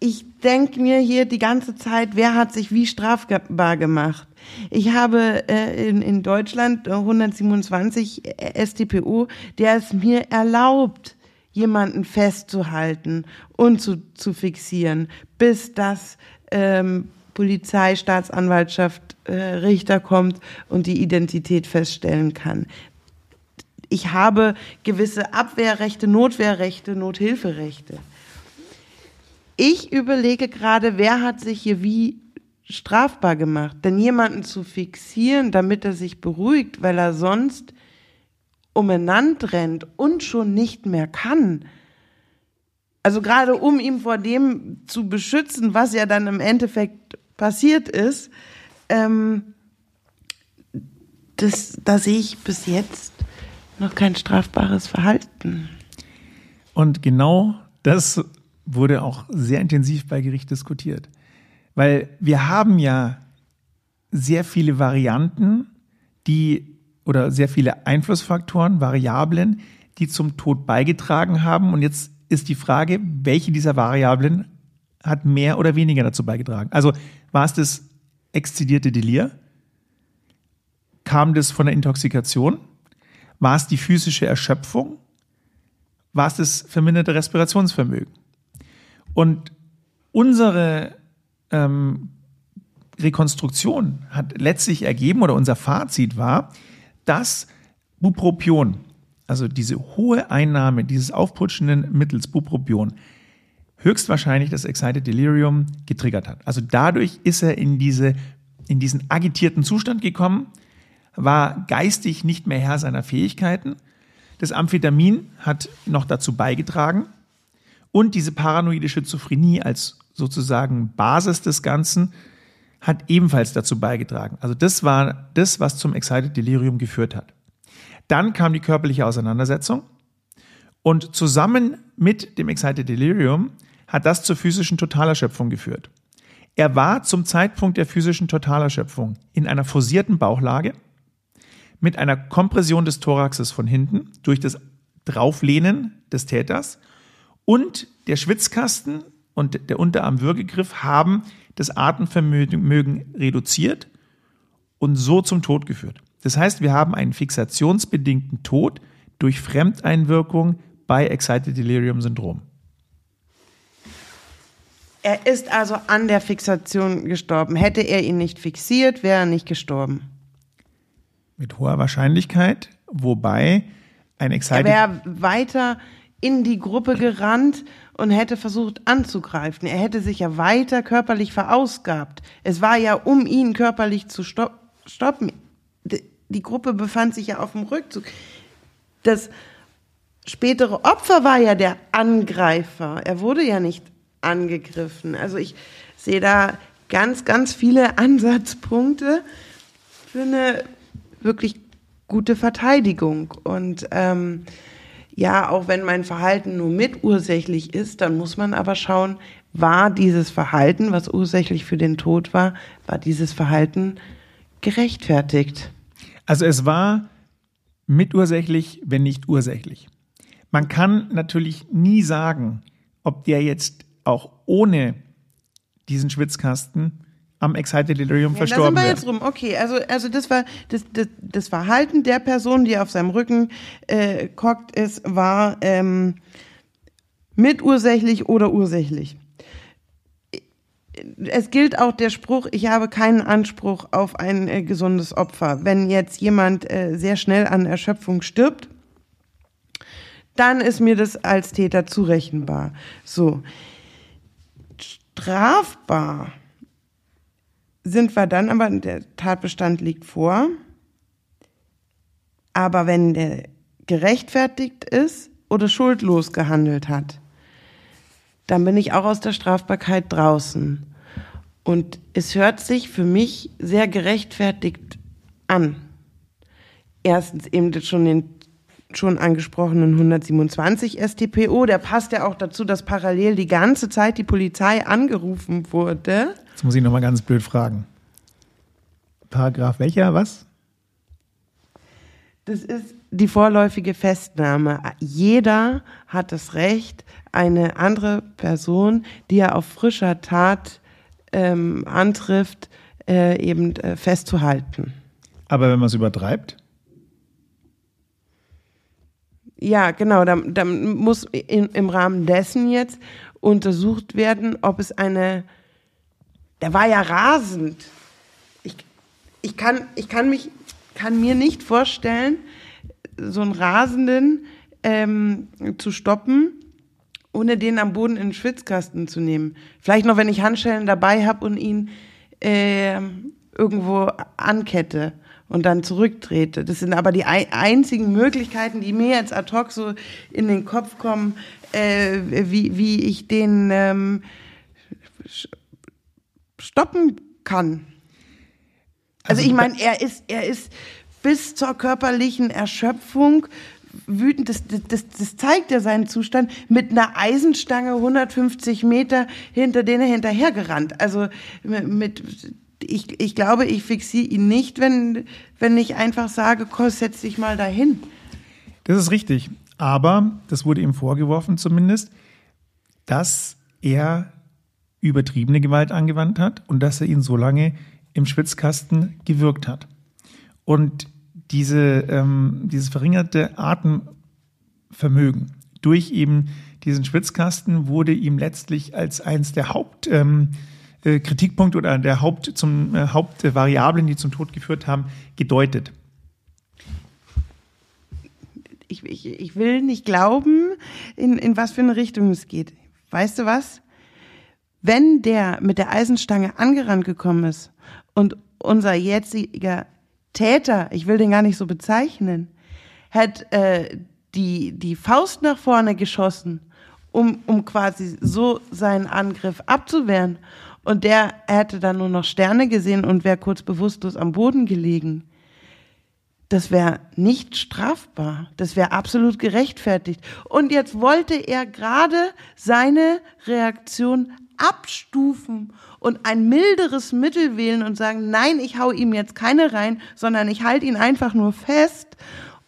Ich denke mir hier die ganze Zeit, wer hat sich wie strafbar gemacht? Ich habe äh, in, in Deutschland äh, 127 StPO, der es mir erlaubt, jemanden festzuhalten und zu, zu fixieren, bis das ähm, Polizei, Staatsanwaltschaft, äh, Richter kommt und die Identität feststellen kann. Ich habe gewisse Abwehrrechte, Notwehrrechte, Nothilferechte. Ich überlege gerade, wer hat sich hier wie strafbar gemacht? Denn jemanden zu fixieren, damit er sich beruhigt, weil er sonst umeinander rennt und schon nicht mehr kann. Also gerade um ihn vor dem zu beschützen, was ja dann im Endeffekt passiert ist, ähm, das, da sehe ich bis jetzt noch kein strafbares Verhalten. Und genau das wurde auch sehr intensiv bei Gericht diskutiert. Weil wir haben ja sehr viele Varianten, die oder sehr viele Einflussfaktoren, Variablen, die zum Tod beigetragen haben. Und jetzt ist die Frage, welche dieser Variablen hat mehr oder weniger dazu beigetragen? Also war es das exzidierte Delir? Kam das von der Intoxikation? War es die physische Erschöpfung? War es das verminderte Respirationsvermögen? Und unsere ähm, Rekonstruktion hat letztlich ergeben, oder unser Fazit war, dass Bupropion, also diese hohe Einnahme dieses aufputschenden Mittels Bupropion, höchstwahrscheinlich das Excited Delirium getriggert hat. Also dadurch ist er in, diese, in diesen agitierten Zustand gekommen, war geistig nicht mehr Herr seiner Fähigkeiten. Das Amphetamin hat noch dazu beigetragen und diese paranoide Schizophrenie als sozusagen Basis des Ganzen hat ebenfalls dazu beigetragen. Also das war das, was zum Excited Delirium geführt hat. Dann kam die körperliche Auseinandersetzung und zusammen mit dem Excited Delirium hat das zur physischen Totalerschöpfung geführt. Er war zum Zeitpunkt der physischen Totalerschöpfung in einer forcierten Bauchlage mit einer Kompression des Thoraxes von hinten durch das Drauflehnen des Täters und der Schwitzkasten und der Unterarmwürgegriff haben das Atemvermögen reduziert und so zum Tod geführt. Das heißt, wir haben einen fixationsbedingten Tod durch Fremdeinwirkung bei Excited Delirium Syndrom. Er ist also an der Fixation gestorben. Hätte er ihn nicht fixiert, wäre er nicht gestorben. Mit hoher Wahrscheinlichkeit, wobei ein Excited. Er wäre weiter in die Gruppe gerannt und hätte versucht anzugreifen. Er hätte sich ja weiter körperlich verausgabt. Es war ja, um ihn körperlich zu stoppen. Die Gruppe befand sich ja auf dem Rückzug. Das spätere Opfer war ja der Angreifer. Er wurde ja nicht angegriffen. Also ich sehe da ganz, ganz viele [laughs] Ansatzpunkte für eine wirklich gute Verteidigung. Und ähm, ja, auch wenn mein Verhalten nur mitursächlich ist, dann muss man aber schauen, war dieses Verhalten, was ursächlich für den Tod war, war dieses Verhalten gerechtfertigt? Also es war mitursächlich, wenn nicht ursächlich. Man kann natürlich nie sagen, ob der jetzt auch ohne diesen Schwitzkasten am Excited Delirium ja, verstorben. Da sind wir jetzt rum. Okay, also, also das war das, das, das Verhalten der Person, die auf seinem Rücken äh, kockt ist, war ähm, mitursächlich oder ursächlich. Es gilt auch der Spruch, ich habe keinen Anspruch auf ein äh, gesundes Opfer. Wenn jetzt jemand äh, sehr schnell an Erschöpfung stirbt, dann ist mir das als Täter zurechenbar. So. Strafbar sind wir dann, aber der Tatbestand liegt vor. Aber wenn der gerechtfertigt ist oder schuldlos gehandelt hat, dann bin ich auch aus der Strafbarkeit draußen. Und es hört sich für mich sehr gerechtfertigt an. Erstens eben schon den schon angesprochenen 127 StPO, der passt ja auch dazu, dass parallel die ganze Zeit die Polizei angerufen wurde. Jetzt muss ich nochmal ganz blöd fragen. Paragraph welcher, was? Das ist die vorläufige Festnahme. Jeder hat das Recht, eine andere Person, die er auf frischer Tat ähm, antrifft, äh, eben äh, festzuhalten. Aber wenn man es übertreibt? Ja, genau. Dann, dann muss in, im Rahmen dessen jetzt untersucht werden, ob es eine. Der war ja rasend. Ich, ich, kann, ich kann, mich, kann mir nicht vorstellen, so einen Rasenden ähm, zu stoppen, ohne den am Boden in den Schwitzkasten zu nehmen. Vielleicht noch, wenn ich Handschellen dabei habe und ihn äh, irgendwo ankette und dann zurücktrete. Das sind aber die einzigen Möglichkeiten, die mir jetzt ad hoc so in den Kopf kommen, äh, wie, wie ich den ähm, stoppen kann. Also, also ich meine, er ist, er ist bis zur körperlichen Erschöpfung wütend, das, das, das zeigt ja seinen Zustand, mit einer Eisenstange 150 Meter hinter denen er hinterhergerannt. Also mit ich, ich glaube, ich fixiere ihn nicht, wenn, wenn ich einfach sage, Kos, setz dich mal dahin. Das ist richtig. Aber, das wurde ihm vorgeworfen zumindest, dass er übertriebene Gewalt angewandt hat und dass er ihn so lange im Schwitzkasten gewirkt hat. Und diese, ähm, dieses verringerte Atemvermögen durch eben diesen Schwitzkasten wurde ihm letztlich als eins der Haupt, ähm, äh, oder der Haupt zum äh, Hauptvariablen, die zum Tod geführt haben, gedeutet. Ich, ich, ich will nicht glauben, in, in was für eine Richtung es geht. Weißt du was? Wenn der mit der Eisenstange angerannt gekommen ist und unser jetziger Täter, ich will den gar nicht so bezeichnen, hat äh, die, die Faust nach vorne geschossen, um, um quasi so seinen Angriff abzuwehren und der hätte dann nur noch Sterne gesehen und wäre kurz bewusstlos am Boden gelegen. Das wäre nicht strafbar. Das wäre absolut gerechtfertigt. Und jetzt wollte er gerade seine Reaktion abstufen und ein milderes Mittel wählen und sagen, nein, ich hau ihm jetzt keine rein, sondern ich halte ihn einfach nur fest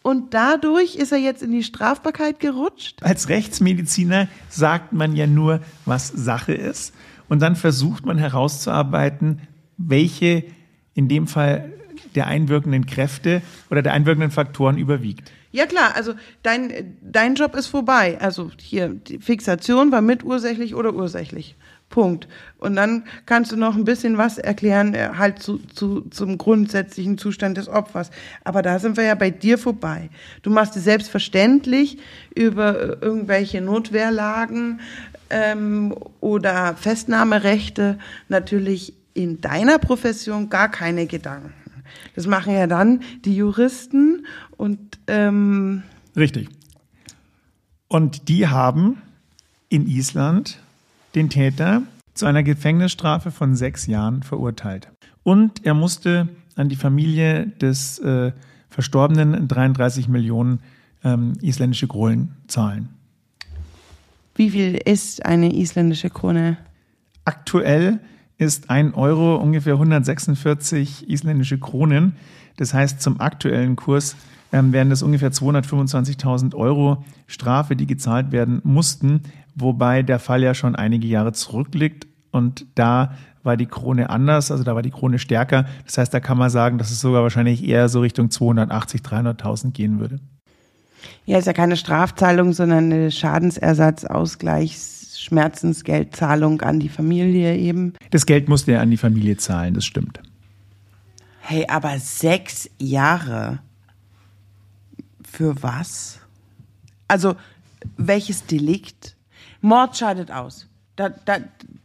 Und dadurch ist er jetzt in die Strafbarkeit gerutscht? Als Rechtsmediziner sagt man ja nur, was Sache ist. Und dann versucht man herauszuarbeiten, welche in dem Fall der einwirkenden Kräfte oder der einwirkenden Faktoren überwiegt. Ja klar, also dein, dein Job ist vorbei. Also hier, die Fixation war mitursächlich oder ursächlich. Punkt. Und dann kannst du noch ein bisschen was erklären, äh, halt zu, zu, zum grundsätzlichen Zustand des Opfers. Aber da sind wir ja bei dir vorbei. Du machst dir selbstverständlich über äh, irgendwelche Notwehrlagen ähm, oder Festnahmerechte natürlich in deiner Profession gar keine Gedanken. Das machen ja dann die Juristen und ähm richtig. Und die haben in Island den Täter zu einer Gefängnisstrafe von sechs Jahren verurteilt. Und er musste an die Familie des äh, Verstorbenen 33 Millionen ähm, isländische Kronen zahlen. Wie viel ist eine isländische Krone? Aktuell ist ein Euro ungefähr 146 isländische Kronen. Das heißt, zum aktuellen Kurs ähm, wären das ungefähr 225.000 Euro Strafe, die gezahlt werden mussten, wobei der Fall ja schon einige Jahre zurückliegt und da war die Krone anders, also da war die Krone stärker. Das heißt, da kann man sagen, dass es sogar wahrscheinlich eher so Richtung 280, 300.000 gehen würde. Ja, ist ja keine Strafzahlung, sondern eine Schadensersatzausgleichs Schmerzensgeldzahlung an die Familie eben. Das Geld musste er an die Familie zahlen, das stimmt. Hey, aber sechs Jahre. Für was? Also, welches Delikt? Mord scheidet aus. Da, da,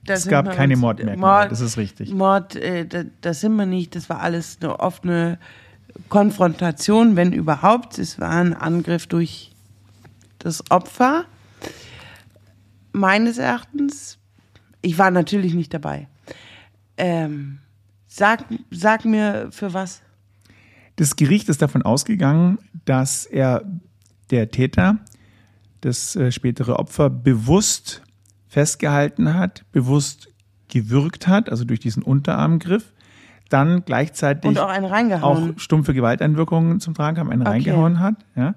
da es gab keine Mordmerkmale, das ist richtig. Mord, äh, da, das sind wir nicht. Das war alles eine, oft eine Konfrontation, wenn überhaupt. Es war ein Angriff durch das Opfer. Meines Erachtens, ich war natürlich nicht dabei. Ähm, sag, sag mir für was. Das Gericht ist davon ausgegangen, dass er der Täter, das äh, spätere Opfer, bewusst festgehalten hat, bewusst gewürgt hat, also durch diesen Unterarmgriff, dann gleichzeitig und auch, einen reingehauen. auch stumpfe Gewalteinwirkungen zum Tragen kam, einen okay. reingehauen hat, ja,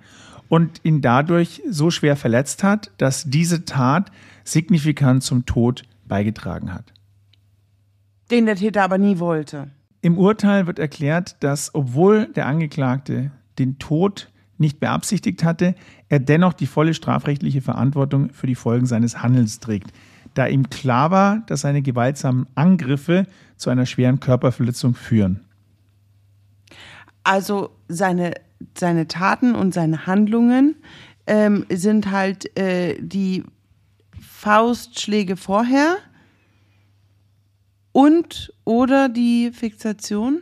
und ihn dadurch so schwer verletzt hat, dass diese Tat signifikant zum Tod beigetragen hat. Den der Täter aber nie wollte. Im Urteil wird erklärt, dass obwohl der Angeklagte den Tod nicht beabsichtigt hatte, er dennoch die volle strafrechtliche Verantwortung für die Folgen seines Handelns trägt, da ihm klar war, dass seine gewaltsamen Angriffe zu einer schweren Körperverletzung führen. Also seine, seine Taten und seine Handlungen ähm, sind halt äh, die Faustschläge vorher, und oder die Fixation?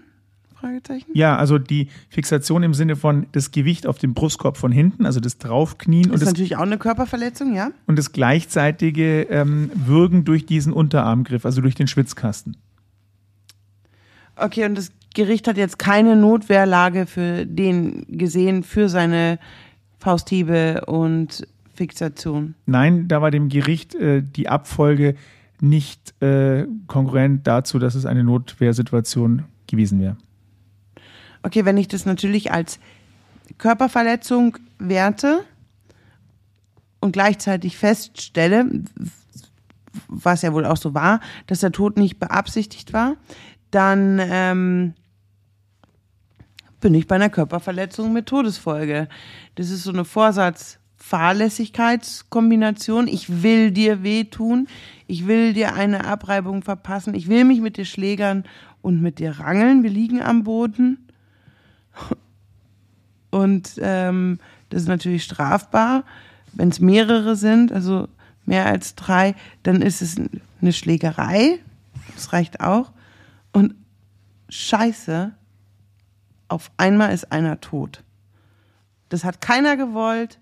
Fragezeichen? Ja, also die Fixation im Sinne von das Gewicht auf dem Brustkorb von hinten, also das Draufknien. Das ist natürlich auch eine Körperverletzung, ja. Und das gleichzeitige ähm, Würgen durch diesen Unterarmgriff, also durch den Schwitzkasten. Okay, und das Gericht hat jetzt keine Notwehrlage für den gesehen, für seine Fausthiebe und Fixation. Nein, da war dem Gericht äh, die Abfolge nicht äh, konkurrent dazu, dass es eine Notwehrsituation gewesen wäre. Okay, wenn ich das natürlich als Körperverletzung werte und gleichzeitig feststelle, was ja wohl auch so war, dass der Tod nicht beabsichtigt war, dann ähm, bin ich bei einer Körperverletzung mit Todesfolge. Das ist so eine Vorsatz. Fahrlässigkeitskombination. Ich will dir wehtun. Ich will dir eine Abreibung verpassen. Ich will mich mit dir schlägern und mit dir rangeln. Wir liegen am Boden. Und ähm, das ist natürlich strafbar. Wenn es mehrere sind, also mehr als drei, dann ist es eine Schlägerei. Das reicht auch. Und scheiße, auf einmal ist einer tot. Das hat keiner gewollt.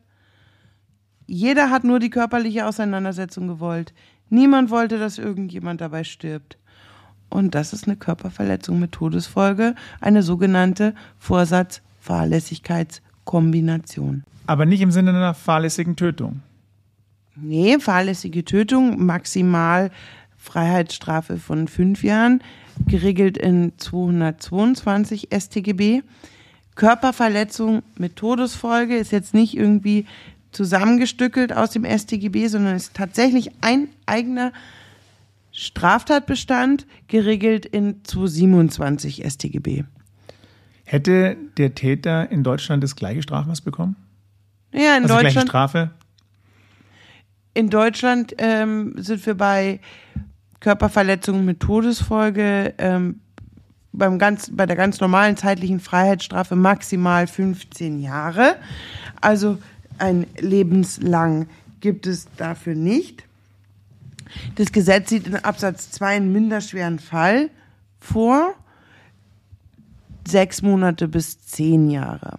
Jeder hat nur die körperliche Auseinandersetzung gewollt. Niemand wollte, dass irgendjemand dabei stirbt. Und das ist eine Körperverletzung mit Todesfolge, eine sogenannte Vorsatz-Fahrlässigkeitskombination. Aber nicht im Sinne einer fahrlässigen Tötung. Nee, fahrlässige Tötung, maximal Freiheitsstrafe von fünf Jahren, geregelt in 222 StGB. Körperverletzung mit Todesfolge ist jetzt nicht irgendwie zusammengestückelt aus dem StGB, sondern ist tatsächlich ein eigener Straftatbestand, geregelt in 227 StGB. Hätte der Täter in Deutschland das gleiche Strafmaß bekommen? Ja, in also gleiche Deutschland. Strafe? In Deutschland ähm, sind wir bei Körperverletzungen mit Todesfolge ähm, beim ganz, bei der ganz normalen zeitlichen Freiheitsstrafe maximal 15 Jahre. Also ein lebenslang gibt es dafür nicht. Das Gesetz sieht in Absatz 2 einen minderschweren Fall vor. Sechs Monate bis zehn Jahre.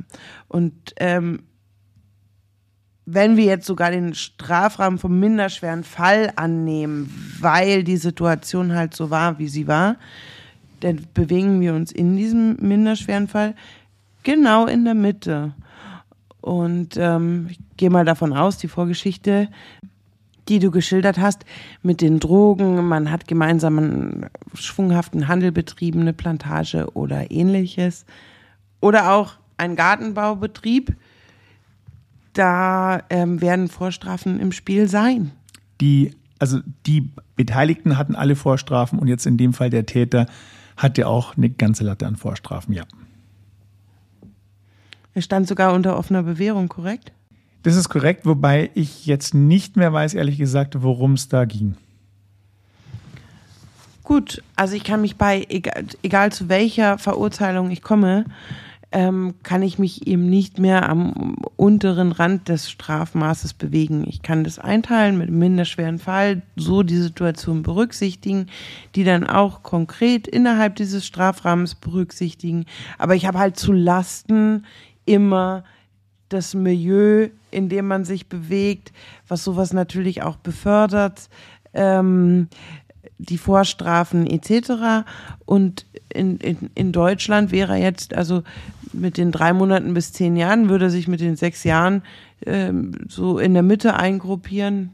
Und ähm, wenn wir jetzt sogar den Strafrahmen vom minderschweren Fall annehmen, weil die Situation halt so war, wie sie war, dann bewegen wir uns in diesem minderschweren Fall genau in der Mitte. Und ähm, ich gehe mal davon aus, die Vorgeschichte, die du geschildert hast, mit den Drogen, man hat gemeinsam einen schwunghaften Handel betrieben, eine Plantage oder ähnliches. Oder auch ein Gartenbaubetrieb, da ähm, werden Vorstrafen im Spiel sein. Die, also die Beteiligten hatten alle Vorstrafen und jetzt in dem Fall der Täter hatte auch eine ganze Latte an Vorstrafen, ja. Er stand sogar unter offener Bewährung, korrekt? Das ist korrekt, wobei ich jetzt nicht mehr weiß, ehrlich gesagt, worum es da ging. Gut, also ich kann mich bei, egal, egal zu welcher Verurteilung ich komme, ähm, kann ich mich eben nicht mehr am unteren Rand des Strafmaßes bewegen. Ich kann das einteilen mit einem minderschweren Fall, so die Situation berücksichtigen, die dann auch konkret innerhalb dieses Strafrahmens berücksichtigen. Aber ich habe halt zu Lasten immer das Milieu, in dem man sich bewegt, was sowas natürlich auch befördert. Ähm, die Vorstrafen etc. Und in, in, in Deutschland wäre jetzt, also mit den drei Monaten bis zehn Jahren, würde er sich mit den sechs Jahren ähm, so in der Mitte eingruppieren.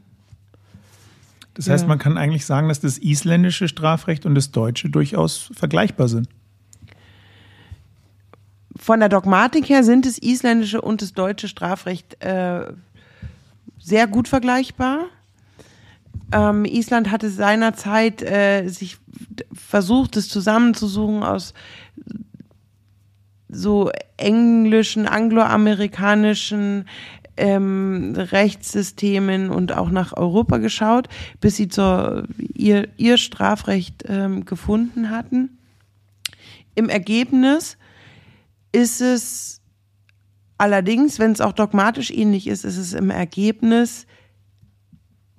Das heißt, Ja. man kann eigentlich sagen, dass das isländische Strafrecht und das deutsche durchaus vergleichbar sind. Von der Dogmatik her sind das isländische und das deutsche Strafrecht äh, sehr gut vergleichbar. Ähm, Island hatte seinerzeit äh, sich versucht, es zusammenzusuchen aus so englischen, angloamerikanischen ähm, Rechtssystemen und auch nach Europa geschaut, bis sie zur, ihr, ihr Strafrecht ähm, gefunden hatten. Im Ergebnis ist es allerdings, wenn es auch dogmatisch ähnlich ist, ist es im Ergebnis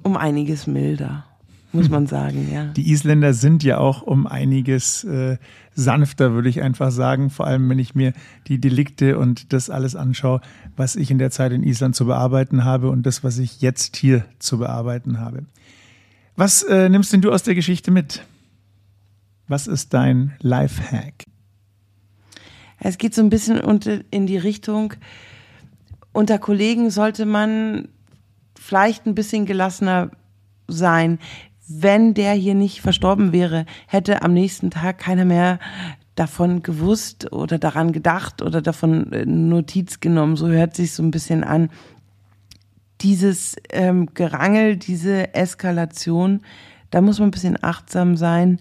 um einiges milder, muss man [laughs] sagen, ja. Die Isländer sind ja auch um einiges äh, sanfter, würde ich einfach sagen. Vor allem, wenn ich mir die Delikte und das alles anschaue, was ich in der Zeit in Island zu bearbeiten habe und das, was ich jetzt hier zu bearbeiten habe. Was äh, nimmst denn du aus der Geschichte mit? Was ist dein Lifehack? Es geht so ein bisschen in die Richtung, unter Kollegen sollte man vielleicht ein bisschen gelassener sein. Wenn der hier nicht verstorben wäre, hätte am nächsten Tag keiner mehr davon gewusst oder daran gedacht oder davon äh, Notiz genommen. So hört sich so ein bisschen an. Dieses ähm, Gerangel, diese Eskalation, da muss man ein bisschen achtsam sein.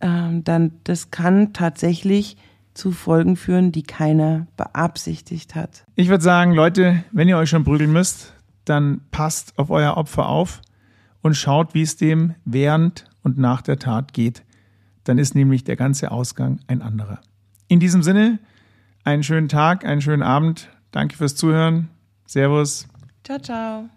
Ähm, dann, das kann tatsächlich zu Folgen führen, die keiner beabsichtigt hat. Ich würde sagen, Leute, wenn ihr euch schon prügeln müsst, dann passt auf euer Opfer auf und schaut, wie es dem während und nach der Tat geht. Dann ist nämlich der ganze Ausgang ein anderer. In diesem Sinne, einen schönen Tag, einen schönen Abend. Danke fürs Zuhören. Servus. Ciao, ciao.